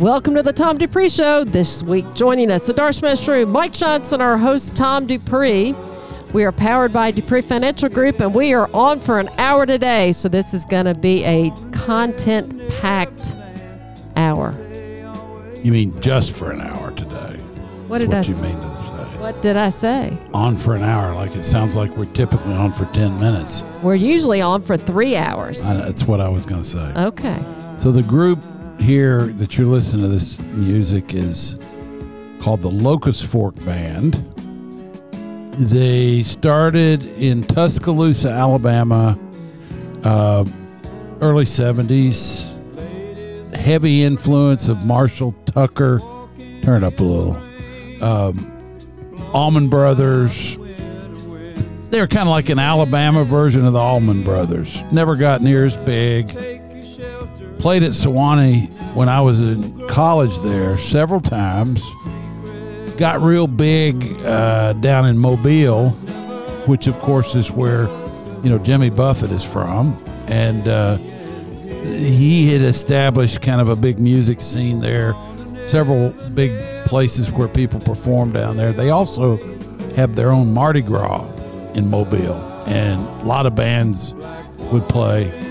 Welcome to the Tom Dupree Show. This week, joining us, the Darsh Mushroom, Mike Johnson, our host, Tom Dupree. We are powered by Dupree Financial Group, and we are on for an hour today. So this is going to be a content-packed hour. You mean just for an hour today? What did what I you say? mean to say? What did I say? On for an hour, like it sounds like we're typically on for ten minutes. We're usually on for three hours. I, that's what I was going to say. Okay. So the group here that you're listening to this music is called the Locust Fork Band. They started in Tuscaloosa, Alabama, uh, early 70s. Heavy influence of Marshall Tucker. Turn it up a little. Um, Brothers. They're kind of like an Alabama version of the Allman Brothers. Never got near as big played at Sewanee when I was in college there several times. Got real big uh, down in Mobile, which of course is where you know Jimmy Buffett is from, and uh, he had established kind of a big music scene there. Several big places where people perform down there. They also have their own Mardi Gras in Mobile, and a lot of bands would play.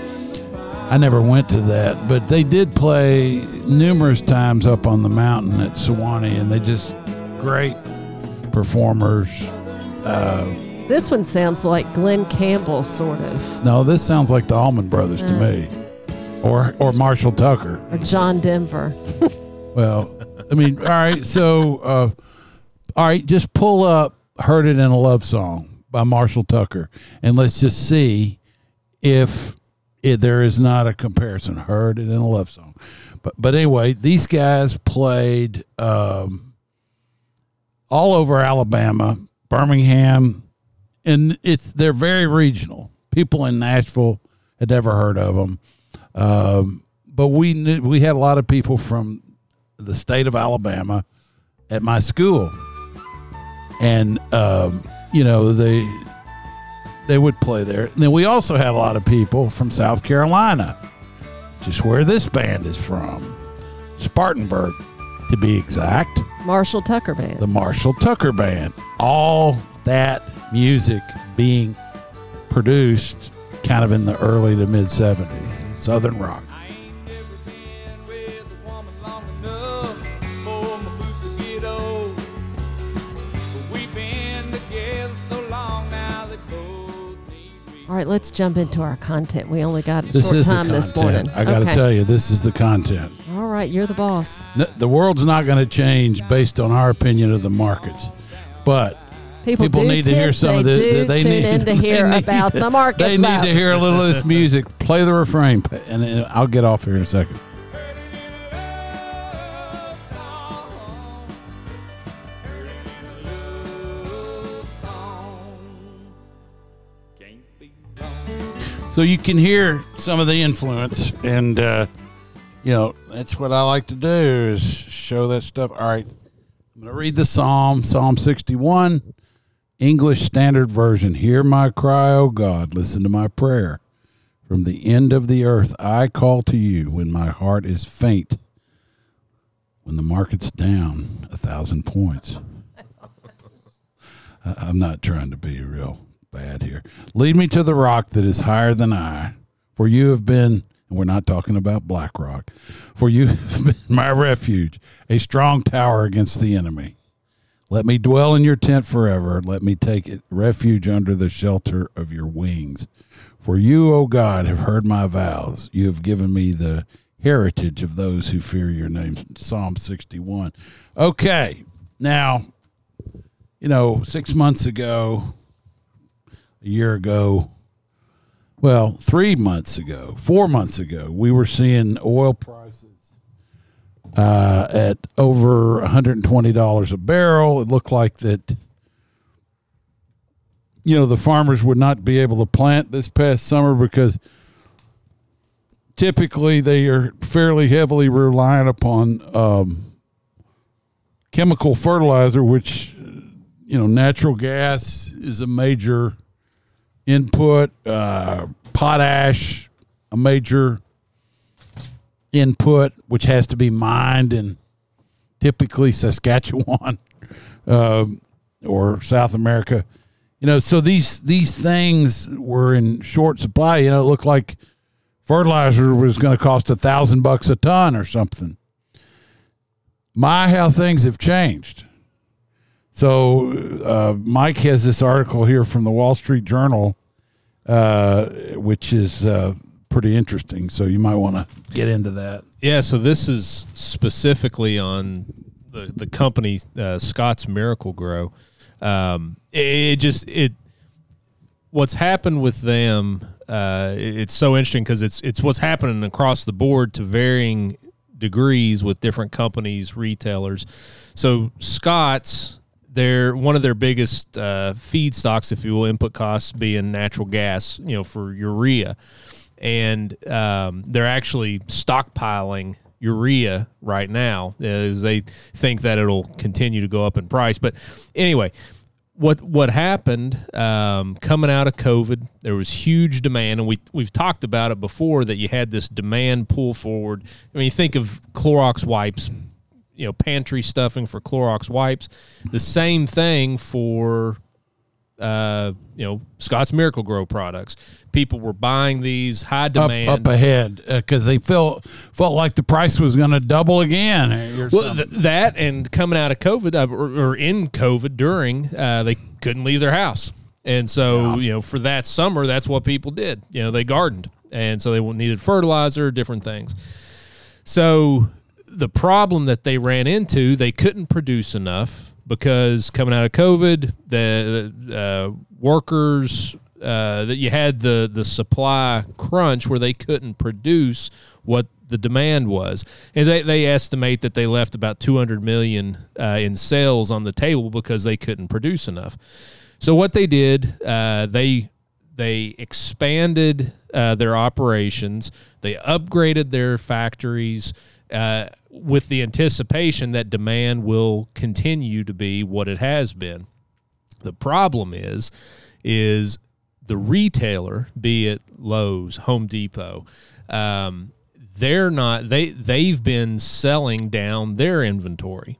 I never went to that, but they did play numerous times up on the mountain at Sewanee, and they just great performers. Uh, This one sounds like Glen Campbell, sort of, no, this sounds like the Allman Brothers to me, or or Marshall Tucker. or John Denver. Well, I mean, all right, so uh, all right, just pull up "Heard It in a Love Song" by Marshall Tucker, and let's just see if it, there is not a comparison. Heard it in a love song, but but anyway, these guys played um, all over Alabama, Birmingham, and it's they're very regional. People in Nashville had never heard of them, um, but we knew we had a lot of people from the state of Alabama at my school, and um, you know they they would play there. And then we also had a lot of people from South Carolina, which is where this band is from, Spartanburg, to be exact. Marshall Tucker Band. The Marshall Tucker Band. All that music being produced kind of in the early to mid 70s, Southern rock. Right, let's jump into our content. We only got a This short time this morning. I got to Okay. tell you, this is the content. All right, you're the boss. N- The world's not going to change based on our opinion of the markets, but People, people need to hear some of this. Do they tune need in to hear need- about the markets. They need though. to hear a little of this music. Play the refrain, and I'll get off here in a second. So you can hear some of the influence, and uh, you know that's what I like to do is show that stuff. All right, I'm going to read the psalm, Psalm 61, English Standard Version. Hear my cry, O God. Listen to my prayer. From the end of the earth, I call to you when my heart is faint. When the market's down a thousand points. I'm not trying to be real bad here. Lead me to the rock that is higher than I, for you have been, and we're not talking about Black Rock, for you have been my refuge, a strong tower against the enemy. Let me dwell in your tent forever. Let me take refuge under the shelter of your wings. For you, O God, have heard my vows. You have given me the heritage of those who fear your name. Psalm 61. Okay. Now, you know, six months ago, a year ago, well, three months ago, four months ago, we were seeing oil prices uh, at over $120 a barrel. It looked like that, you know, the farmers would not be able to plant this past summer because typically they are fairly heavily reliant upon um, chemical fertilizer, which, you know, natural gas is a major input, uh, potash, a major input, which has to be mined in typically Saskatchewan um, or South America. You know, so these these things were in short supply. You know, it looked like fertilizer was going to cost a thousand bucks a ton or something. My, how things have changed. So, uh, Mike has this article here from the Wall Street Journal, uh, which is uh, pretty interesting. So, you might want to get into that. Yeah, so this is specifically on the the company uh, Scott's Miracle-Gro. Um, it, it just it what's happened with them. Uh, it- it's so interesting because it's it's what's happening across the board to varying degrees with different companies, retailers. So Scott's, they're one of their biggest uh, feedstocks, if you will, input costs being natural gas. You know, for urea and um, they're actually stockpiling urea right now as they think that it'll continue to go up in price. But anyway, what what happened um, coming out of COVID? There was huge demand, and we we've talked about it before that you had this demand pull forward. I mean, you think of Clorox wipes, you know, pantry stuffing for Clorox wipes. The same thing for uh, you know, Scott's Miracle-Gro products. People were buying these high demand. up ahead because they felt felt like the price was going to double again. well, th- that and coming out of COVID uh, or, or in COVID during, uh, they couldn't leave their house, and so you know, for that summer, that's what people did. You know, they gardened, and so they needed fertilizer, different things. So the problem that they ran into, they couldn't produce enough because coming out of COVID, the, uh, workers uh, that you had the the supply crunch where they couldn't produce what the demand was, and they, they estimate that they left about 200 million uh, in sales on the table because they couldn't produce enough. So what they did, uh, they they expanded uh, their operations. They upgraded their factories uh, with the anticipation that demand will continue to be what it has been. The problem is, is the retailer, be it Lowe's, Home Depot, um, they're not they they've been selling down their inventory.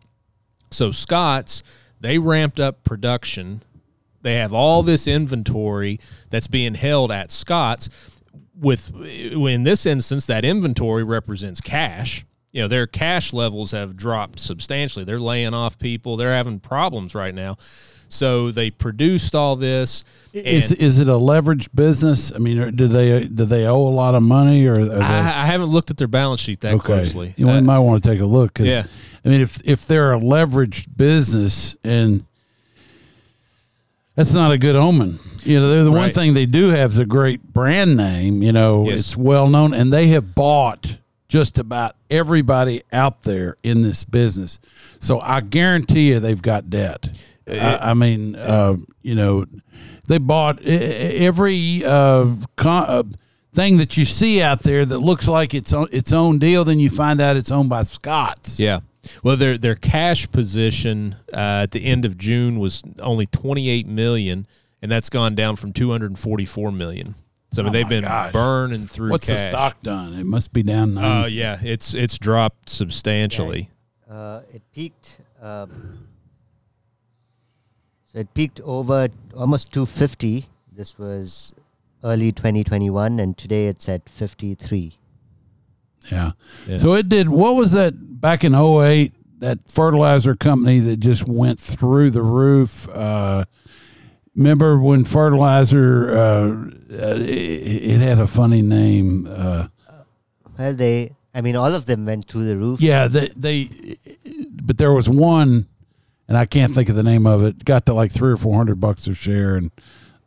So Scott's they ramped up production. They have all this inventory that's being held at Scott's. With in this instance, that inventory represents cash. You know their cash levels have dropped substantially. They're laying off people. They're having problems right now. So they produced all this. is is it a leveraged business? I mean, do they do they owe a lot of money or? Are they, I, I haven't looked at their balance sheet that closely. You Uh, might want to take a look because yeah. I mean, if if they're a leveraged business and that's not a good omen. You know, they're the one thing they do have is a great brand name. You know, Yes. it's well known, and they have bought just about everybody out there in this business. So I guarantee you, they've got debt. I, I mean, uh, you know, they bought every uh, con- uh, thing that you see out there that looks like its own, its own deal. Then you find out it's owned by Scott's. Yeah. Well, their their cash position uh, at the end of June was only 28 million, and that's gone down from 244 million. So I mean, Oh they've been gosh. burning through What's cash. the stock done? It must be down nine. Uh, yeah, it's it's dropped substantially. Uh, it peaked. Um, So it peaked over almost 250. This was early 2021, and today it's at 53. Yeah. Yeah. So it did. What was that back in 08? That fertilizer company that just went through the roof. Uh, remember when fertilizer? Uh, uh, it, it had a funny name. Uh, Well, they, I mean, all of them went through the roof. yeah, they, they. But there was one, and I can't think of the name of it. Got to like three or four hundred bucks a share, and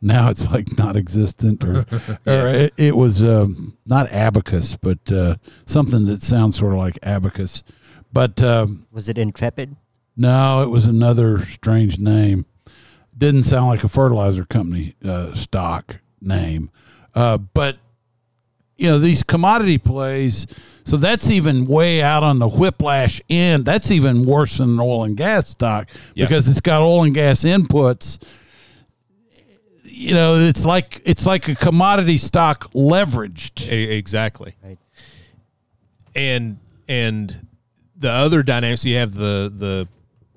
now it's like not existent, or, or it, it was um, not abacus, but uh, something that sounds sort of like abacus. But um, Was it Intrepid? No, it was another strange name. Didn't sound like a fertilizer company uh, stock name. Uh, but, you know, these commodity plays, so that's even way out on the whiplash end. That's even worse than an oil and gas stock Yeah. because it's got oil and gas inputs. You know, it's like it's like a commodity stock leveraged. E- exactly. Right. And and the other dynamics you have the the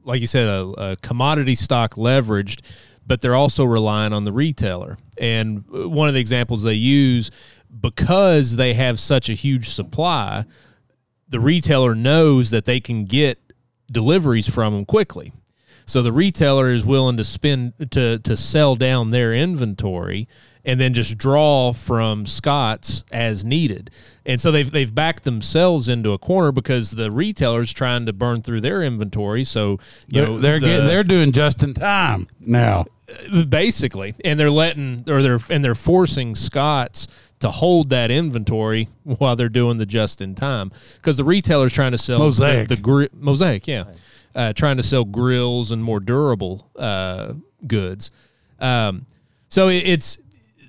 like you said a, a commodity stock leveraged, but they're also relying on the retailer. And uh, one of the examples they use because they have such a huge supply, the retailer knows that they can get deliveries from them quickly. So the retailer is willing to spend to to sell down their inventory and then just draw from Scott's as needed. And so they've they've backed themselves into a corner because the retailer's trying to burn through their inventory. So you They're know they're, the- getting, they're doing just in time now. basically and they're letting or they're and they're forcing scott's to hold that inventory while they're doing the just in time because the retailer's trying to sell Mosaic. the, the gri- mosaic yeah uh, trying to sell grills and more durable uh, goods um, so it, it's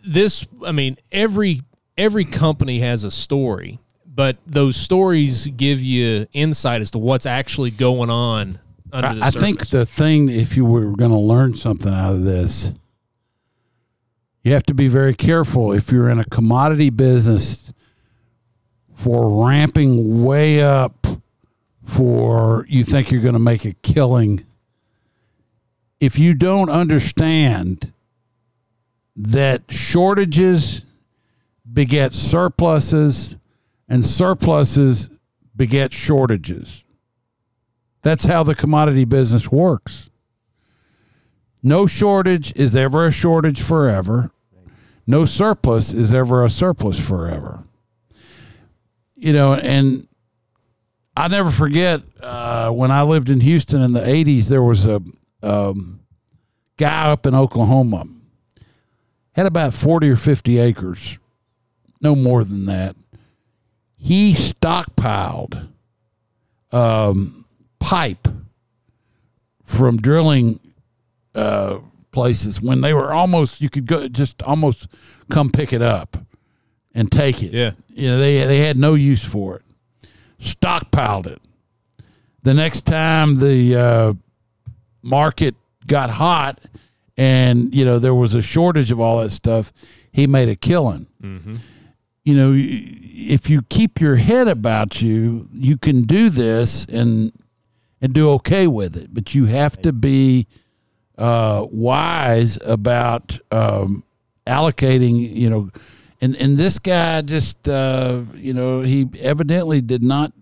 this i mean every every company has a story but those stories give you insight as to what's actually going on under the I, I think the thing, if you were going to learn something out of this, you have to be very careful if you're in a commodity business for ramping way up for you think you're going to make a killing. If you don't understand that shortages beget surpluses and surpluses beget shortages. That's how the commodity business works. No shortage is ever a shortage forever. No surplus is ever a surplus forever. You know, and I never forget uh, when I lived in Houston in the 80s, there was a um, guy up in Oklahoma, had about 40 or 50 acres, no more than that. He stockpiled um, pipe from drilling uh, places when they were almost you could go just almost come pick it up and take it. Yeah. you know they they had no use for it. Stockpiled it. The next time the uh, market got hot and you know there was a shortage of all that stuff, he made a killing. You know, if you keep your head about you, you can do this and and do okay with it. But you have to be uh, wise about um, allocating. You know, and and this guy just uh, you know he evidently did not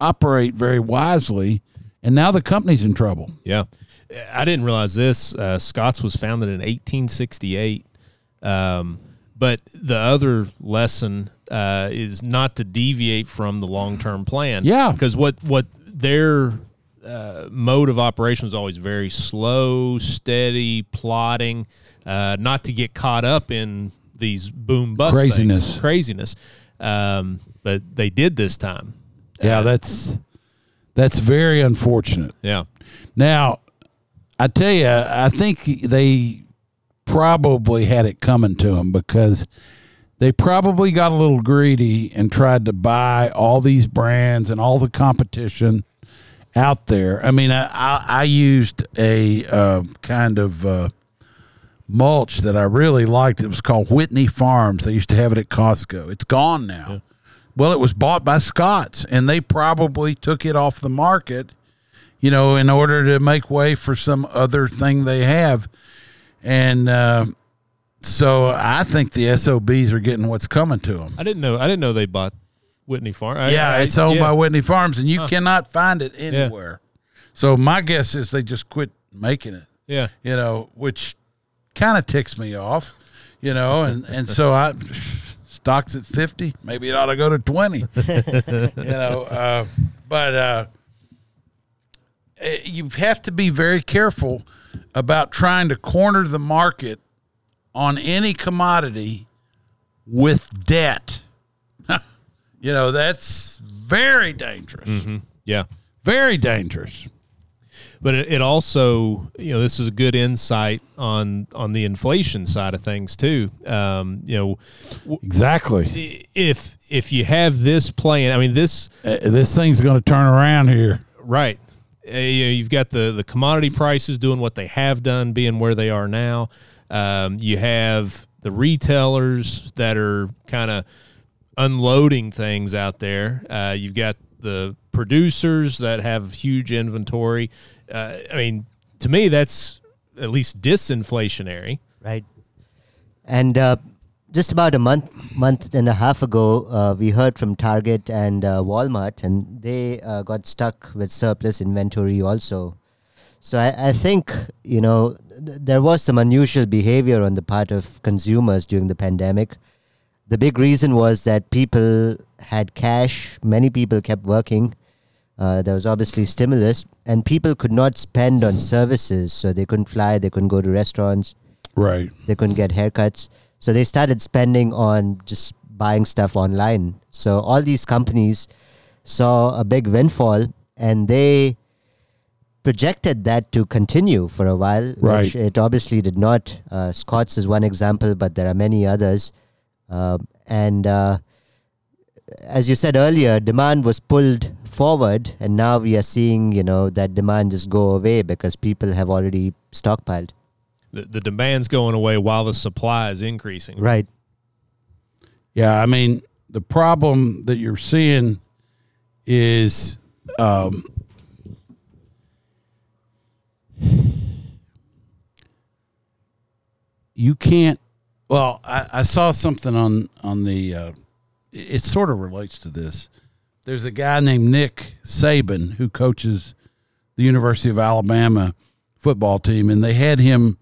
operate very wisely, and now the company's in trouble. Yeah. I didn't realize this. Uh, Scott's was founded in 1868. Um, but the other lesson uh, is not to deviate from the long term plan. Yeah. Because what, what their uh, mode of operation is always very slow, steady, plotting, uh, not to get caught up in these boom bust things. Craziness. Craziness. Um, but they did this time. Yeah, that's that's very unfortunate. Yeah. Now, I tell you, I think they probably had it coming to them because they probably got a little greedy and tried to buy all these brands and all the competition out there. I mean, I, I, I used a uh, kind of uh, mulch that I really liked. It was called Whitney Farms. They used to have it at Costco. It's gone now. Well, it was bought by Scott's, and they probably took it off the market you know, in order to make way for some other thing they have. And uh, so I think the SOBs are getting what's coming to them. I didn't know. I didn't know they bought Whitney Farm. I- Yeah, I- it's owned yeah. by Whitney Farms, and you cannot find it Yeah. anywhere. So my guess is they just quit making it. Yeah, You know, which kind of ticks me off. You know, and and so I stocks at fifty. Maybe it ought to go to twenty. you know, uh, but uh, you have to be very careful about trying to corner the market on any commodity with debt. you know, that's very dangerous. yeah. Very dangerous. But it, it also, you know, this is a good insight on on the inflation side of things too. Um, you know, Exactly. if if you have this playing, I mean, this Uh, this thing's going to turn around here. right. Uh, you've got the the commodity prices doing what they have done, being where they are now. Um, you have the retailers that are kind of unloading things out there. Uh, you've got the producers that have huge inventory. Uh, I mean, to me, that's at least disinflationary. Right. And uh, just about a month, month and a half ago, uh, we heard from Target and uh, Walmart, and they uh, got stuck with surplus inventory also. So I, I think you know th- there was some unusual behavior on the part of consumers during the pandemic. The big reason was that people had cash. Many people kept working. Uh, there was obviously stimulus, and people could not spend on services, so they couldn't fly, they couldn't go to restaurants Right. they couldn't get haircuts so they started spending on just buying stuff online. So all these companies saw a big windfall and they projected that to continue for a while Right. which it obviously did not. Uh, scott's is one example but there are many others. Um and uh, as you said earlier demand was pulled forward and now we are seeing you know that demand just go away because people have already stockpiled The, the demand's going away while the supply is increasing. right Yeah, I mean, the problem that you're seeing is um, you can't. Well, I, I saw something on on the. Uh, it, it sort of relates to this. There's a guy named Nick Saban who coaches the University of Alabama football team, and they had him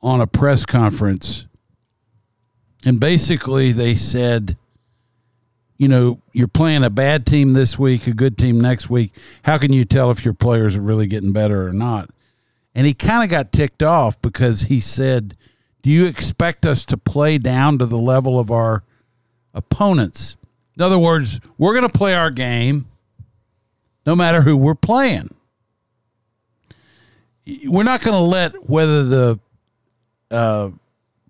on a press conference and basically, they said, you know, you're playing a bad team this week, a good team next week. How can you tell if your players are really getting better or not? And he kind of got ticked off because he said, Do you expect us to play down to the level of our opponents? In other words, we're going to play our game no matter who we're playing. We're not going to let whether the uh,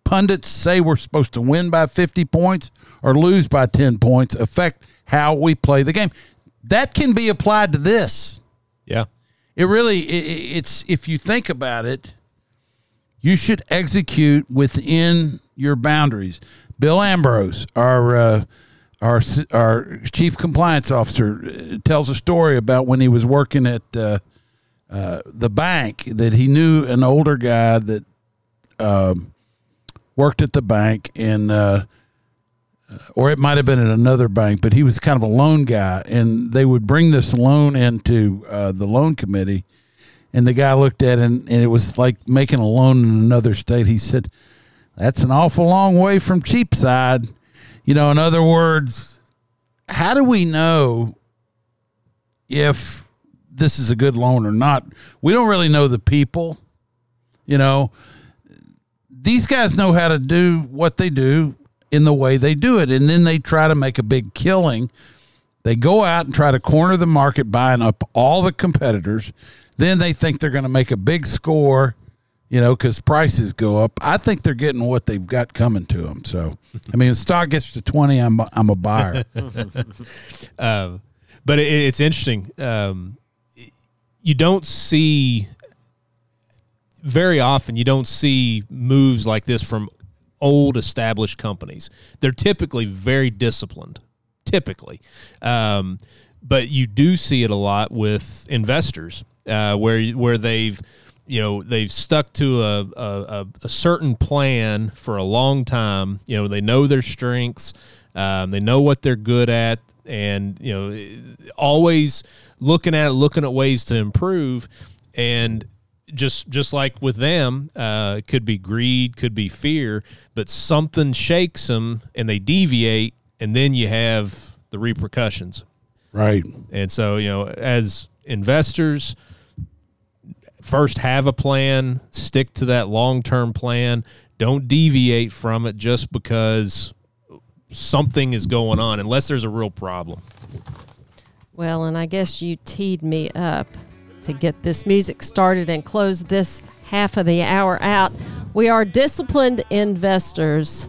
pundits say we're supposed to win by 50 points or lose by 10 points affect how we play the game. That can be applied to this. Yeah. It really i- i it's if you think about it, you should execute within your boundaries. Bill Ambrose, our uh, our our chief compliance officer, uh, tells a story about when he was working at uh, uh, the bank that he knew an older guy that um, worked at the bank and. Uh, or it might have been at another bank, but he was kind of a loan guy, and they would bring this loan into uh, the loan committee, and the guy looked at it, and, and it was like making a loan in another state. He said, "That's an awful long way from Cheapside." You know, in other words, how do we know if this is a good loan or not? We don't really know the people. You know, these guys know how to do what they do in the way they do it. And then they try to make a big killing. They go out and try to corner the market, buying up all the competitors. Then they think they're going to make a big score, you know, because prices go up. I think they're getting what they've got coming to them. So, I mean, if stock gets to 20, I'm, I'm a buyer. Um, but it, it's interesting. Um, you don't see very often. You don't see moves like this from old established companies. They're typically very disciplined. Typically, um, but you do see it a lot with investors. uh, where where they've you know they've stuck to a, a, a certain plan for a long time. You know they know their strengths, um, they know what they're good at, and you know always looking at looking at ways to improve. And just just like with them, uh, could be greed, could be fear, but something shakes them and they deviate, and then you have the repercussions. Right. And so, you know, as investors, first have a plan, stick to that long term plan. Don't deviate from it just because something is going on, unless there's a real problem. Well, and I guess you teed me up to get this music started and close this half of the hour out. We are disciplined investors.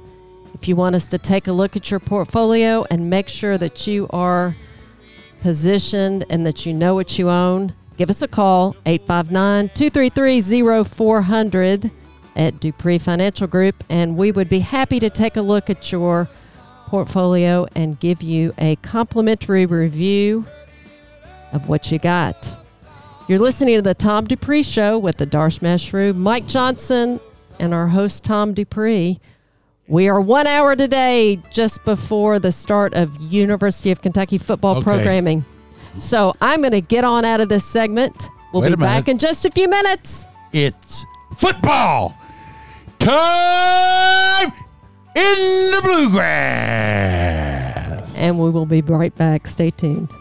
If you want us to take a look at your portfolio and make sure that you are positioned and that you know what you own, give us a call 859 233 0400 at Dupree Financial Group, and we would be happy to take a look at your portfolio and give you a complimentary review of what you got. You're listening to the Tom Dupree Show with the Darshmesh Shrew, Mike Johnson, and our host, Tom Dupree. We are one hour today just before the start of University of Kentucky football Okay. programming. So I'm going to get on out of this segment. We'll Wait be back in just a few minutes. It's football time in the bluegrass. And we will be right back. Stay tuned.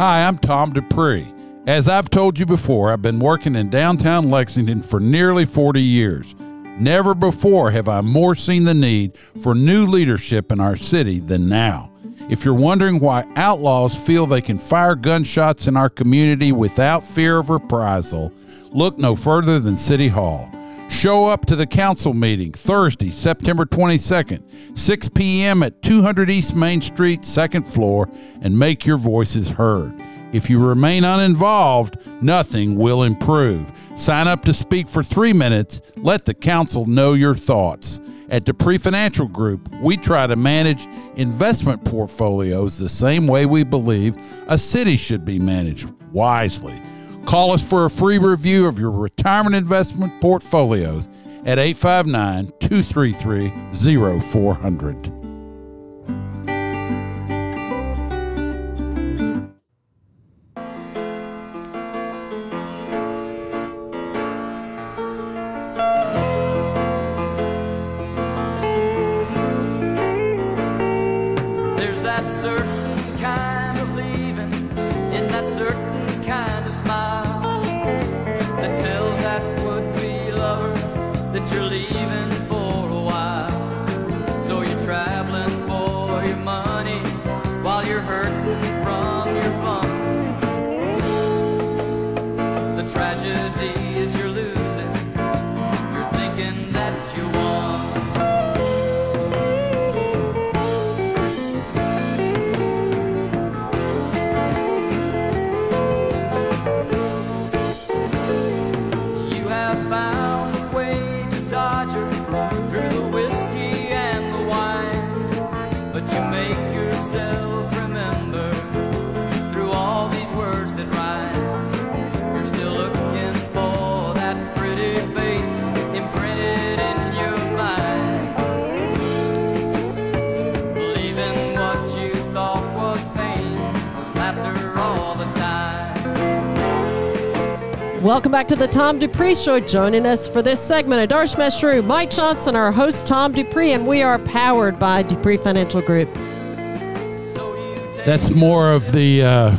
Hi, I'm Tom Dupree. As I've told you before, I've been working in downtown Lexington for nearly 40 years. Never before have I more seen the need for new leadership in our city than now. If you're wondering why outlaws feel they can fire gunshots in our community without fear of reprisal, look no further than City Hall. Show up to the council meeting Thursday, September 22nd, 6 p.m. at 200 East Main Street, second floor, and make your voices heard. If you remain uninvolved, nothing will improve. Sign up to speak for three minutes. Let the council know your thoughts. At Dupree Financial Group, we try to manage investment portfolios the same way we believe a city should be managed wisely. Call us for a free review of your retirement investment portfolios at 859 233 0400. Welcome back to the Tom Dupree Show. Joining us for this segment of Darshmesh Shrew, Mike Johnson, our host Tom Dupree, and we are powered by Dupree Financial Group. So you take That's more of the uh,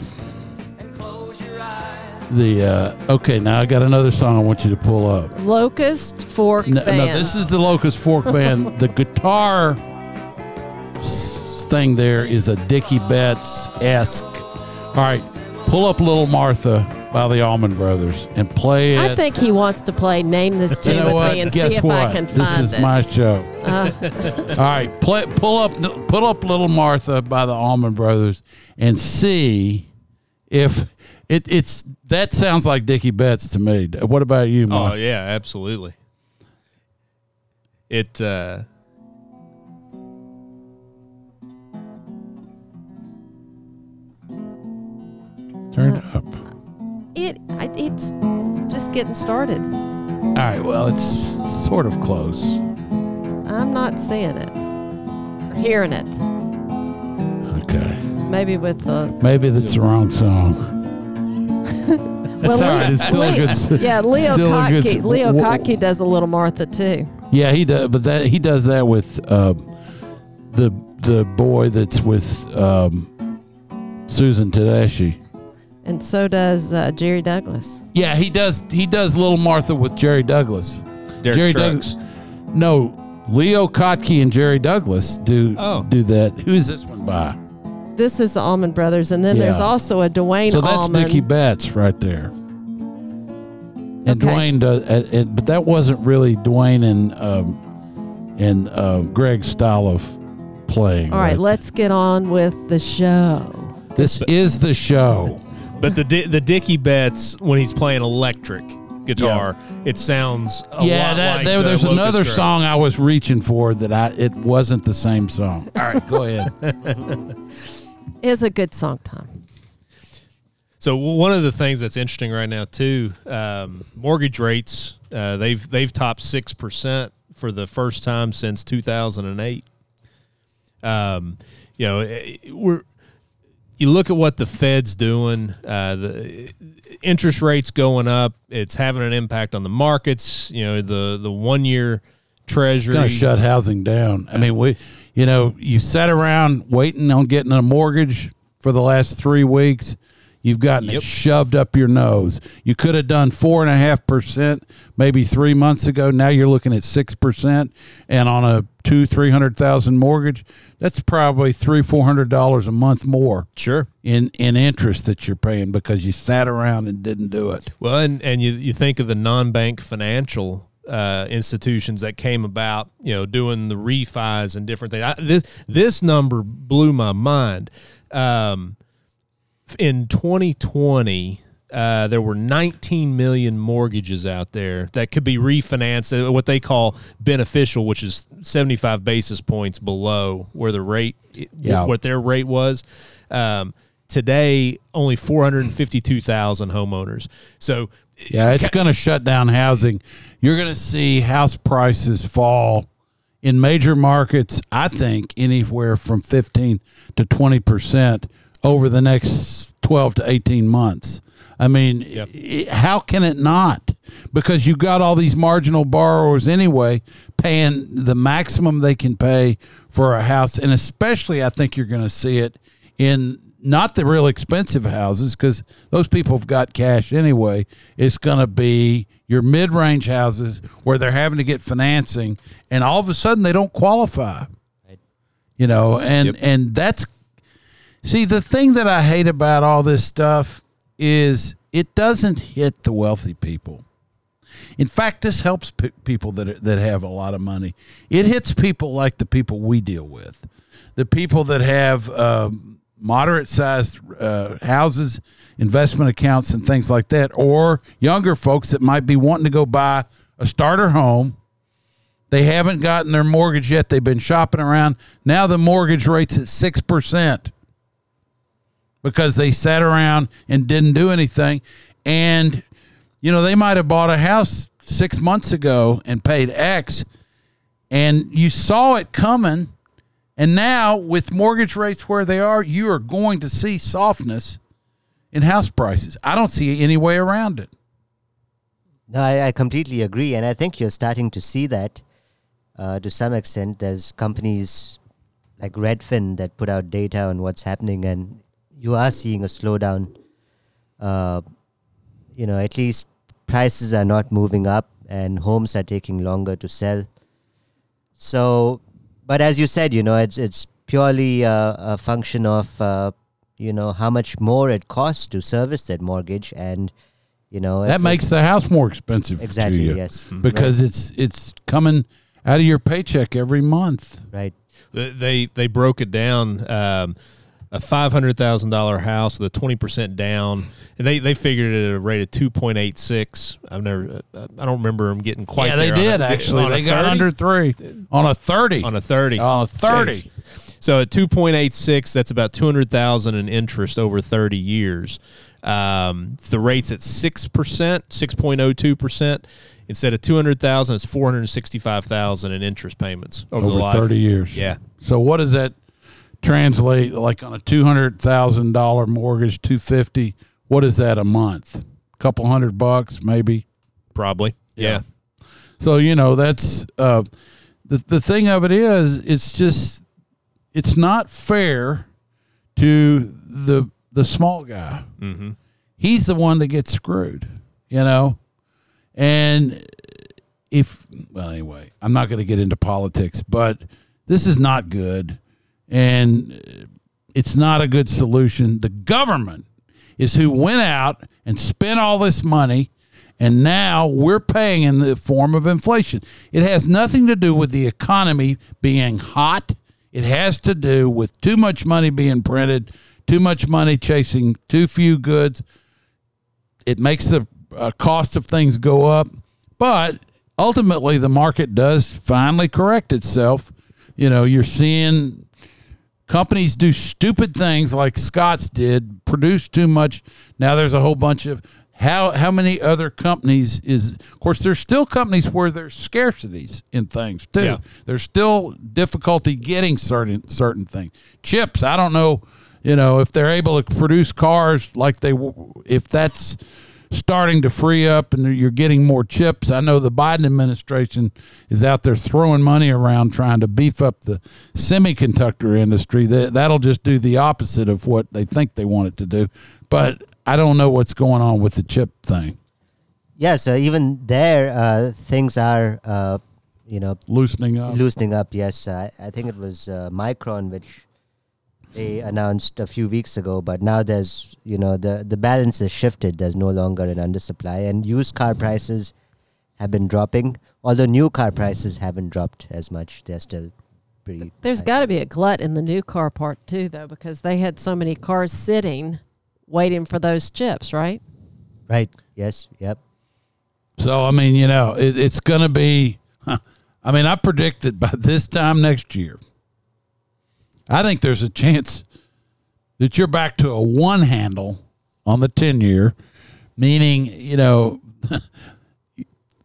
and close your eyes. the. Uh, okay, now I got another song I want you to pull up. Locust Fork No, Band. no, this is the Locust Fork Band. the guitar thing there is a Dickey Betts esque. All right, pull up Little Martha by the Allman Brothers and play it. I think he wants to play Name This you Tune know with me and Guess see if what? I can this find is it. Uh. my show. All right, play, pull up, pull up Little Martha by the Allman Brothers and see if it, it's that sounds like Dickey Betts to me. What about you, Oh yeah, absolutely. It uh, Turn it up. It it's just getting started. All right. Well, it's sort of close. I'm not seeing it, or hearing it. Okay. Maybe with the Maybe that's the wrong song. well, all right. It's still a good yeah. Leo a good Kottke, Leo Kottke does a little Martha too. Yeah, he does. But that he does that with uh, the the boy that's with um, Susan Tedeschi. And so does uh, Jerry Douglas. Yeah, he does. He does Little Martha with Jerry Douglas. Derek Jerry Trucks. Douglas. No, Leo Kottke and Jerry Douglas do Oh. do that. Who's this one by? This is the Almond Brothers, and then there's also a Duane so that's Allman. Dickey Betts right there. And Okay. Duane does, uh, uh, but that wasn't really Duane and um, and uh, Gregg's style of playing. All right, let's get on with the show. this is the show. But the Di- the Dickey Betts when he's playing electric guitar, it sounds a yeah, lot that, like there, the there's Locust another Grove. song I was reaching for that I it wasn't the same song. All right, go ahead. Is a good song, Tom. So one of the things that's interesting right now too, um, mortgage rates uh, they've they've topped six percent for the first time since two thousand and eight. Um, you know, eh, we're you look at what the Fed's doing. Uh, the interest rates going up. It's having an impact on the markets. You know, the the one year Treasury going to shut housing down. I mean, we, you know, you sat around waiting on getting a mortgage for the last three weeks. You've gotten Yep. it shoved up your nose. You could have done four and a half percent maybe three months ago. Now you're looking at six percent, and on a two three hundred thousand mortgage, that's probably three four hundred dollars a month more Sure. in in interest that you're paying because you sat around and didn't do it. Well, and, and you, you think of the non bank financial uh, institutions that came about, you know, doing the refis and different things. I, this this number blew my mind. Um, in 2020, uh, there were 19 million mortgages out there that could be refinanced, uh, what they call beneficial, which is 75 basis points below where the rate, Yeah. what their rate was. Um, today, only 452,000 homeowners. So, Yeah, it's going to shut down housing. You're going to see house prices fall in major markets, I think, anywhere from 15 to 20% over the next 12 to 18 months. I mean, i- how can it not? Because you've got all these marginal borrowers anyway paying the maximum they can pay for a house. And especially, I think you're going to see it in not the real expensive houses because those people have got cash anyway. It's going to be your mid range houses where they're having to get financing and all of a sudden they don't qualify. You know, and Yep. and that's see the thing that I hate about all this stuff is it doesn't hit the wealthy people. In fact, this helps p- people that are, that have a lot of money. It hits people like the people we deal with, the people that have um, moderate sized uh, houses, investment accounts, and things like that, or younger folks that might be wanting to go buy a starter home. They haven't gotten their mortgage yet. They've been shopping around. Now the mortgage rate's at six percent because they sat around and didn't do anything. And, you know, they might have bought a house six months ago and paid X, and you saw it coming. And now, with mortgage rates where they are, you are going to see softness in house prices. I don't see any way around it. No, I, I completely agree, and I think you're starting to see that uh, to some extent. There's companies like Redfin that put out data on what's happening, and you are seeing a slowdown. Uh, you know, at least prices are not moving up, and homes are taking longer to sell. So, but as you said, you know, it's it's purely uh, a function of uh, you know how much more it costs to service that mortgage, and you know That if it- makes the house more expensive Exactly, to you yes. Mhm. because it's it's coming out of your paycheck every month. right. they they broke it down. Um, a five hundred thousand dollar house with a twenty percent down, and they they figured it at a rate of two point eight six. I've never, uh, I don't remember them getting quite. yeah, they there did a- actually. They got 30? under three on a thirty. on a thirty. On a 30. Jeez. So at two point eight six, that's about two hundred thousand in interest over thirty years. Um, the rate's at six percent, six point oh two percent. Instead of two hundred thousand, it's four hundred sixty five thousand in interest payments over, the over life. thirty years. Yeah. So what does that translate like on a two hundred thousand dollar mortgage, two fifty? What is that a month? A couple hundred bucks, maybe. Probably. Yeah. So you know that's uh, the the thing of it is it's just it's not fair to the the small guy. Mm-hmm. He's the one that gets screwed, you know. And if well, anyway, I'm not going to get into politics, but this is not good, and it's not a good solution. The government is who went out and spent all this money and now we're paying in the form of inflation. It has nothing to do with the economy being hot. It has to do with too much money being printed, too much money chasing too few goods. It makes the uh, cost of things go up, but ultimately the market does finally correct itself. You know, you're seeing companies do stupid things like Scotts did, produce too much. Now there's a whole bunch of how how many other companies is of course there's still companies where there's scarcities in things too. Yeah. There's still difficulty getting certain certain things. Chips, I don't know, you know, if they're able to produce cars like they if that's starting to free up and you're getting more chips. I know the Biden administration is out there throwing money around trying to beef up the semiconductor industry. That that'll just do the opposite of what they think they want it to do. But I don't know what's going on with the chip thing. Yeah, so even there, uh, things are, uh, you know, Loosening up. loosening up. Yes, I, I think it was uh, Micron which they announced a few weeks ago, but now there's, you know, the the balance has shifted. There's no longer an undersupply, and used car prices have been dropping. Although new car prices haven't dropped as much, they're still pretty. There's high. got to be a glut in the new car part too, though, because they had so many cars sitting, waiting for those chips, right? right. Yes. Yep. So I mean, you know, it, it's going to be. I mean, I predict that by this time next year, I think there's a chance that you're back to a one handle on the ten year, meaning you know,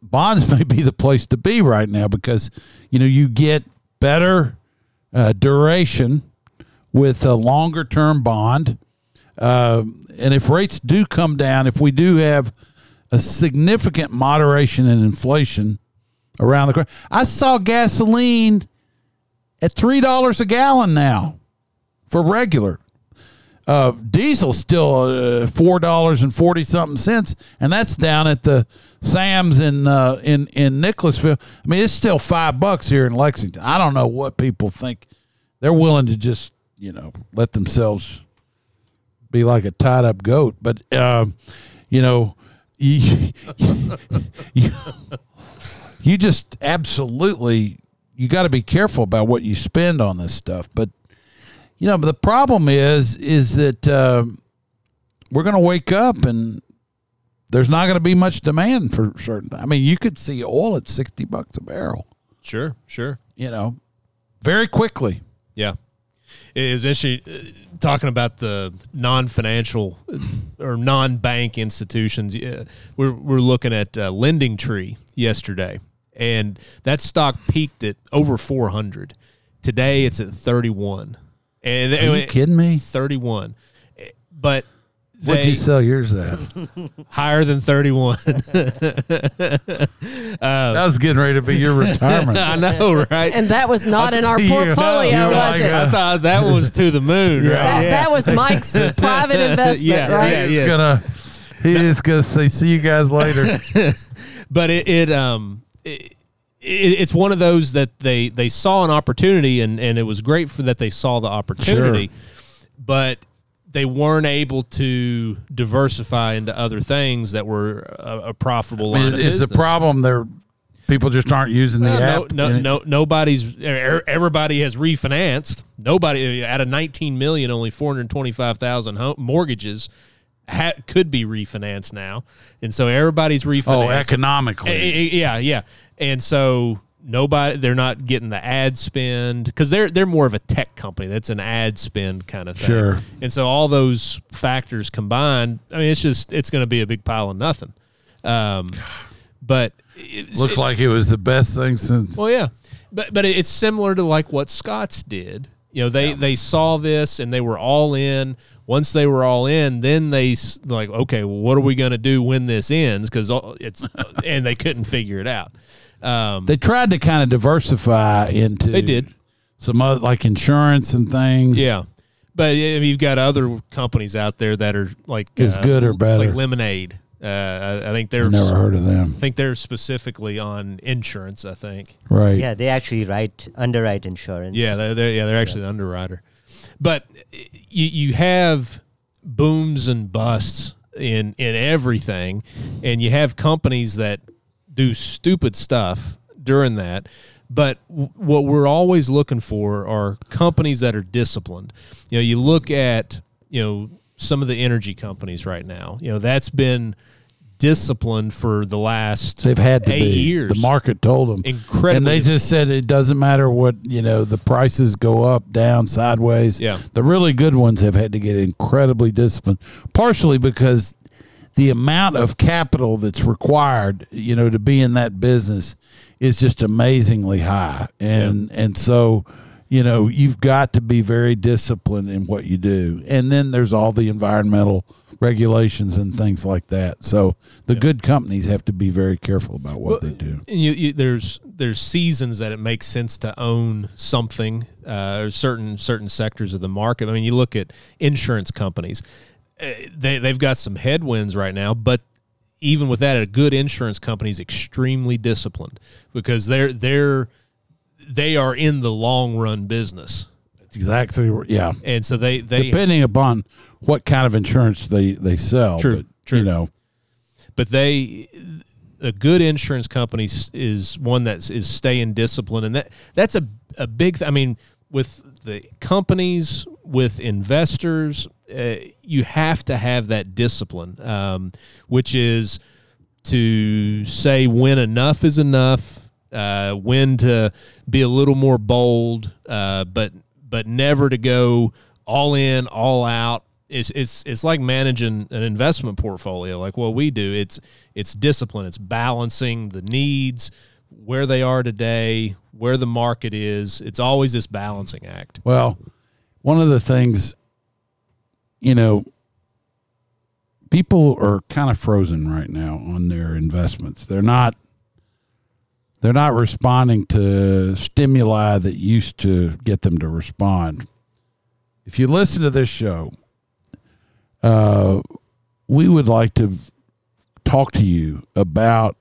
bonds may be the place to be right now because you know you get better uh, duration with a longer term bond. Um, and if rates do come down, if we do have a significant moderation in inflation around the corner, I saw gasoline at three dollars a gallon now for regular. Uh, diesel still uh, four dollars and forty something cents, and that's down at the Sam's in uh, in in Nicholasville. I mean, it's still five bucks here in Lexington. I don't know what people think. They're willing to just you know let themselves be like a tied up goat, but um, you know, you, you just absolutely you got to be careful about what you spend on this stuff. But you know, but the problem is is that um we're going to wake up and there's not going to be much demand for certain. I mean, you could see oil at sixty bucks a barrel. Sure. Sure. You know, very quickly. Yeah. It is interesting uh, talking about the non-financial uh, or non-bank institutions. Yeah, We're we're looking at uh, LendingTree yesterday, and that stock peaked at over 400. Today it's at 31. And Are you kidding me? 31. But What'd you sell yours at? higher than 31. that was getting ready to be your retirement. I know, right? And that was not in our You know, portfolio, was like, it? uh, I thought that was to the moon. Yeah. Right? that, Yeah. that was Mike's private investment, Yeah, right? yeah, He's yes. gonna he is gonna say, "See you guys later." but it, it um it, it, it's one of those that they they saw an opportunity and and it was great for that they saw the opportunity but they weren't able to diversify into other things that were a, a profitable line is, of is the problem they're People just aren't using the Well, app. no, no, no, nobody's. er- Everybody has refinanced. Nobody out of 19 million, only 425,000 home mortgages ha- could be refinanced now, and so everybody's refinanced. Oh, economically. Eh, eh, Yeah, yeah, and so nobody they're not getting the ad spend because they're they're more of a tech company that's an ad spend kind of thing. Sure. And so all those factors combined, I mean, it's just it's going to be a big pile of nothing. Um, but it's, Looked like it was the best thing since. well, yeah, but but it's similar to like what Scotts did. You know, they they saw this and they were all in. Once they were all in, then they like, okay, well, what are we going to do when this ends? Because it's and they couldn't figure it out. Um, They tried to kind of diversify into. They did. some other like insurance and things. yeah, but I mean, you've got other companies out there that are like uh, As good or better. like Lemonade. Uh, I, I think they're I've never heard of them. I think they're specifically on insurance. I think. Right. Yeah, they actually write underwrite insurance. Yeah, they're, they're yeah they're actually the underwriter, but you you have booms and busts in in everything, and you have companies that do stupid stuff during that. But w- what we're always looking for are companies that are disciplined. You know, you look at you know some of the energy companies right now. You know, that's been disciplined for the last They've had to eight be. years. The market told them. Incredibly And they just said it doesn't matter what, you know, the prices go up, down, sideways. Yeah. The really good ones have had to get incredibly disciplined, partially because the amount of capital that's required, you know, to be in that business is just amazingly high. And and so, you know, you've got to be very disciplined in what you do. And then there's all the environmental regulations and things like that. So the good companies have to be very careful about what they do. And you, you, there's there's seasons that it makes sense to own something uh, or certain certain sectors of the market. I mean, you look at insurance companies; uh, they they've got some headwinds right now, but even with that, a good insurance company is extremely disciplined because they're they're they are in the long run business, That's exactly yeah. and so they they Depending upon what kind of insurance they they sell, True, but true. you know, but they a good insurance company is one that is staying disciplined and that that's a, a big th- i mean with the companies with investors uh, you have to have that discipline um, which is to say when enough is enough uh, when to be a little more bold uh, but but never to go all in all out. It's it's it's like managing an investment portfolio like what we do. It's it's discipline. It's balancing the needs where they are today where the market is. It's always this balancing act. Well, one of the things, you know, people are kind of frozen right now on their investments. They're not they're not responding to stimuli that used to get them to respond. If you listen to this show, uh, we would like to talk to you about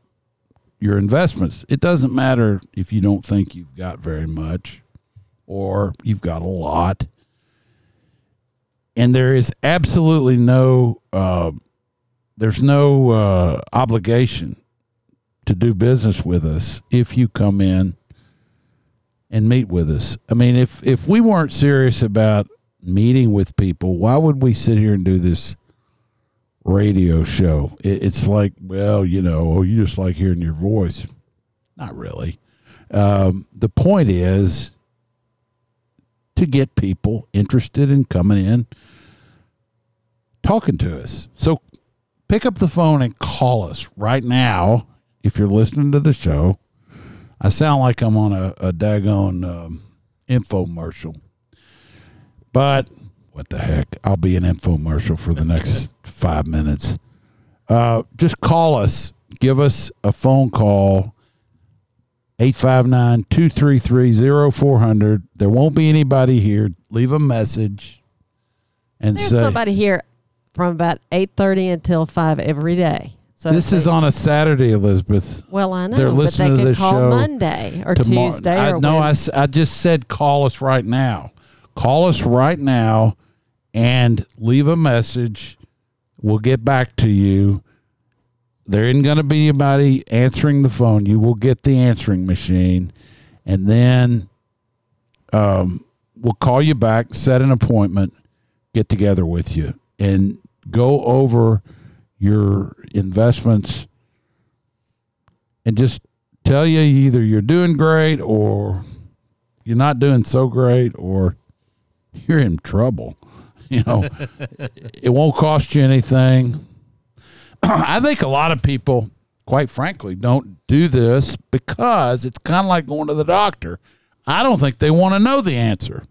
your investments. It doesn't matter if you don't think you've got very much or you've got a lot. And there is absolutely no uh, there's no uh, obligation to do business with us if you come in and meet with us. I mean, if if we weren't serious about meeting with people, why would we sit here and do this radio show? It, it's like, well, you know, oh, you just like hearing your voice. Not really. Um, the point is to get people interested in coming in, talking to us. So pick up the phone and call us right now if you're listening to the show. I sound like I'm on a, a daggone um, infomercial. But what the heck? I'll be an infomercial for the next five minutes. Uh, just call us. Give us a phone call. 859-233-0400. There won't be anybody here. Leave a message and There's say somebody here from about eight thirty until five every day. So this if is on a Saturday, Elizabeth. Well, I know, they're but they listening to could this call show Monday or tomorrow. Tuesday I, or no, I, I just said call us right now. Call us right now and leave a message. We'll get back to you. there isn't going to be anybody answering the phone. You will get the answering machine, and then um, we'll call you back, set an appointment, get together with you, and go over your investments and just tell you either you're doing great or you're not doing so great or you're in trouble. You know, it won't cost you anything. I think a lot of people, quite frankly, don't do this because it's kind of like going to the doctor. I don't think they want to know the answer.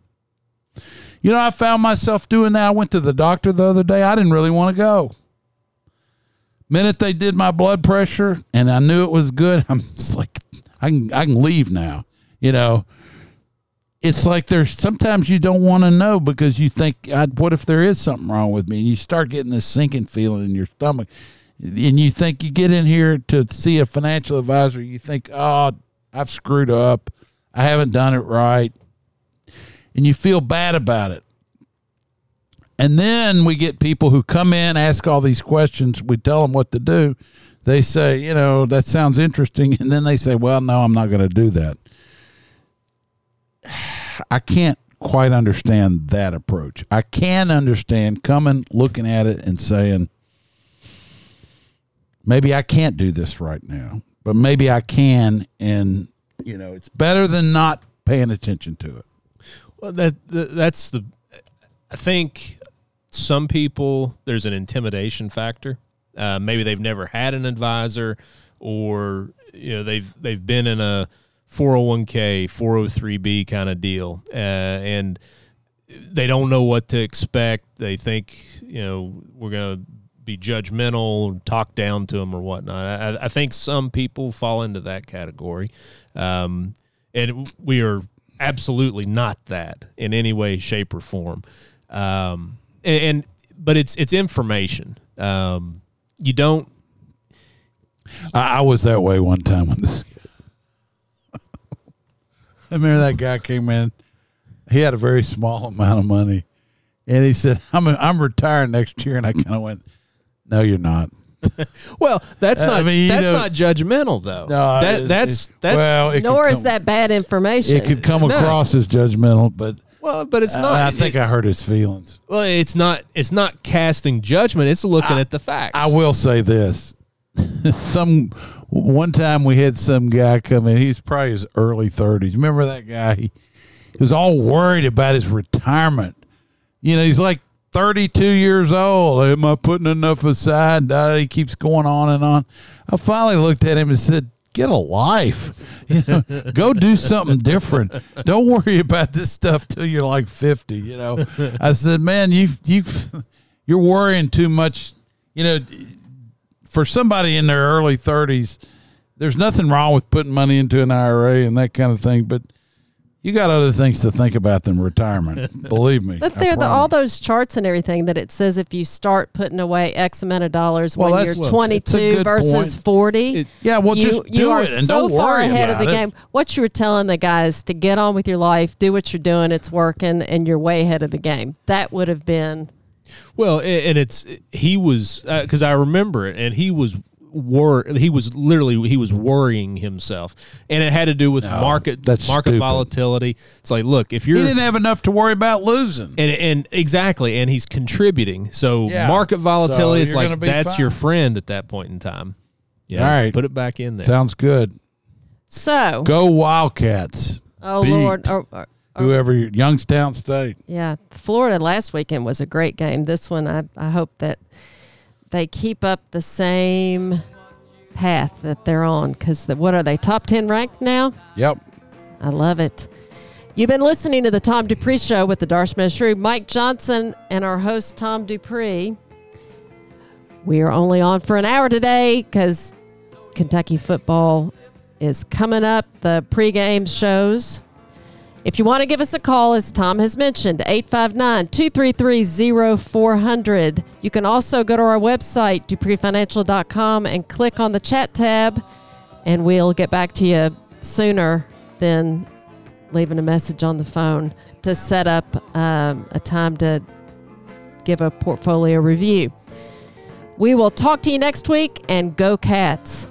You know, I found myself doing that. I went to the doctor the other day. I didn't really want to go. Minute they did my blood pressure and I knew it was good, I'm just like, I can I can leave now. You know, it's like there's sometimes you don't want to know because you think, what if there is something wrong with me? And you start getting this sinking feeling in your stomach. And you think you get in here to see a financial advisor, you think, oh, I've screwed up. I haven't done it right. And you feel bad about it. And then we get people who come in, ask all these questions. We tell them what to do. They say, you know, that sounds interesting. And then they say, well, no, I'm not going to do that. I can't quite understand that approach. I can understand coming, looking at it, and saying, maybe I can't do this right now, but maybe I can. And, you know, it's better than not paying attention to it. Well, that, that that's the. I think some people there's an intimidation factor. Uh, maybe they've never had an advisor, or you know they've they've been in a 401k, 403b kind of deal, uh, and they don't know what to expect. They think you know we're gonna be judgmental, talk down to them or whatnot. I, I think some people fall into that category, um, and we are absolutely not that in any way, shape, or form. Um, and, and but it's it's information. Um, you don't. I, I was that way one time when this. I remember that guy came in. He had a very small amount of money, and he said, "I'm I'm retiring next year." And I kind of went, "No, you're not." Well, that's Uh, I not mean, that's know- not judgmental though. No, that, that's that's well, it could Nor is come- that bad information. It could come No. across as judgmental, but well, but it's not. I, I think I hurt his feelings. well, it's not. It's not casting judgment. It's looking at the facts. I will say this: some one time we had some guy come in. He's probably his early thirties. Remember that guy? He, he was all worried about his retirement. You know, he's like thirty-two years old. Am I putting enough aside? Uh, he keeps going on and on. I finally looked at him and said, "Get a life. You know, go do something different. Don't worry about this stuff till you're like fifty. You know." I said, "Man, you you you're worrying too much. You know." for somebody in their early 30s, there's nothing wrong with putting money into an IRA and that kind of thing, but you got other things to think about than retirement. Believe me. But there, the, all those charts and everything that it says if you start putting away X amount of dollars Well, when you're well, 22 good versus point. 40, It- yeah, well, you, just do you are it and so don't far worry ahead of about the it. game. What you were telling the guys to get on with your life, do what you're doing, it's working, and you're way ahead of the game. That would have been Well, and it's he was uh, because I remember it, and he was wor he was literally he was worrying himself, and it had to do with No, market that's market stupid. volatility. It's like, look, if you're He didn't have enough to worry about losing. and and exactly, and he's contributing. So Yeah. market volatility So is you're gonna like be that's your friend at that point in time. Yeah, All right. put it back in there. Sounds good. so. Go Wildcats. oh, beat Lord. Oh, Whoever, Youngstown State. Yeah, Florida last weekend was a great game. This one, I, I hope that they keep up the same path that they're on because what are they top 10 ranked now? Yep. I love it. You've been listening to the Tom Dupree Show with the Darshman Shrew, Mike Johnson, and our host, Tom Dupree. We are only on for an hour today because Kentucky football is coming up, the pregame shows. If you want to give us a call, as Tom has mentioned, 859 233 0400. You can also go to our website, dupreefinancial.com, and click on the chat tab, and we'll get back to you sooner than leaving a message on the phone to set up um, a time to give a portfolio review. We will talk to you next week and go cats.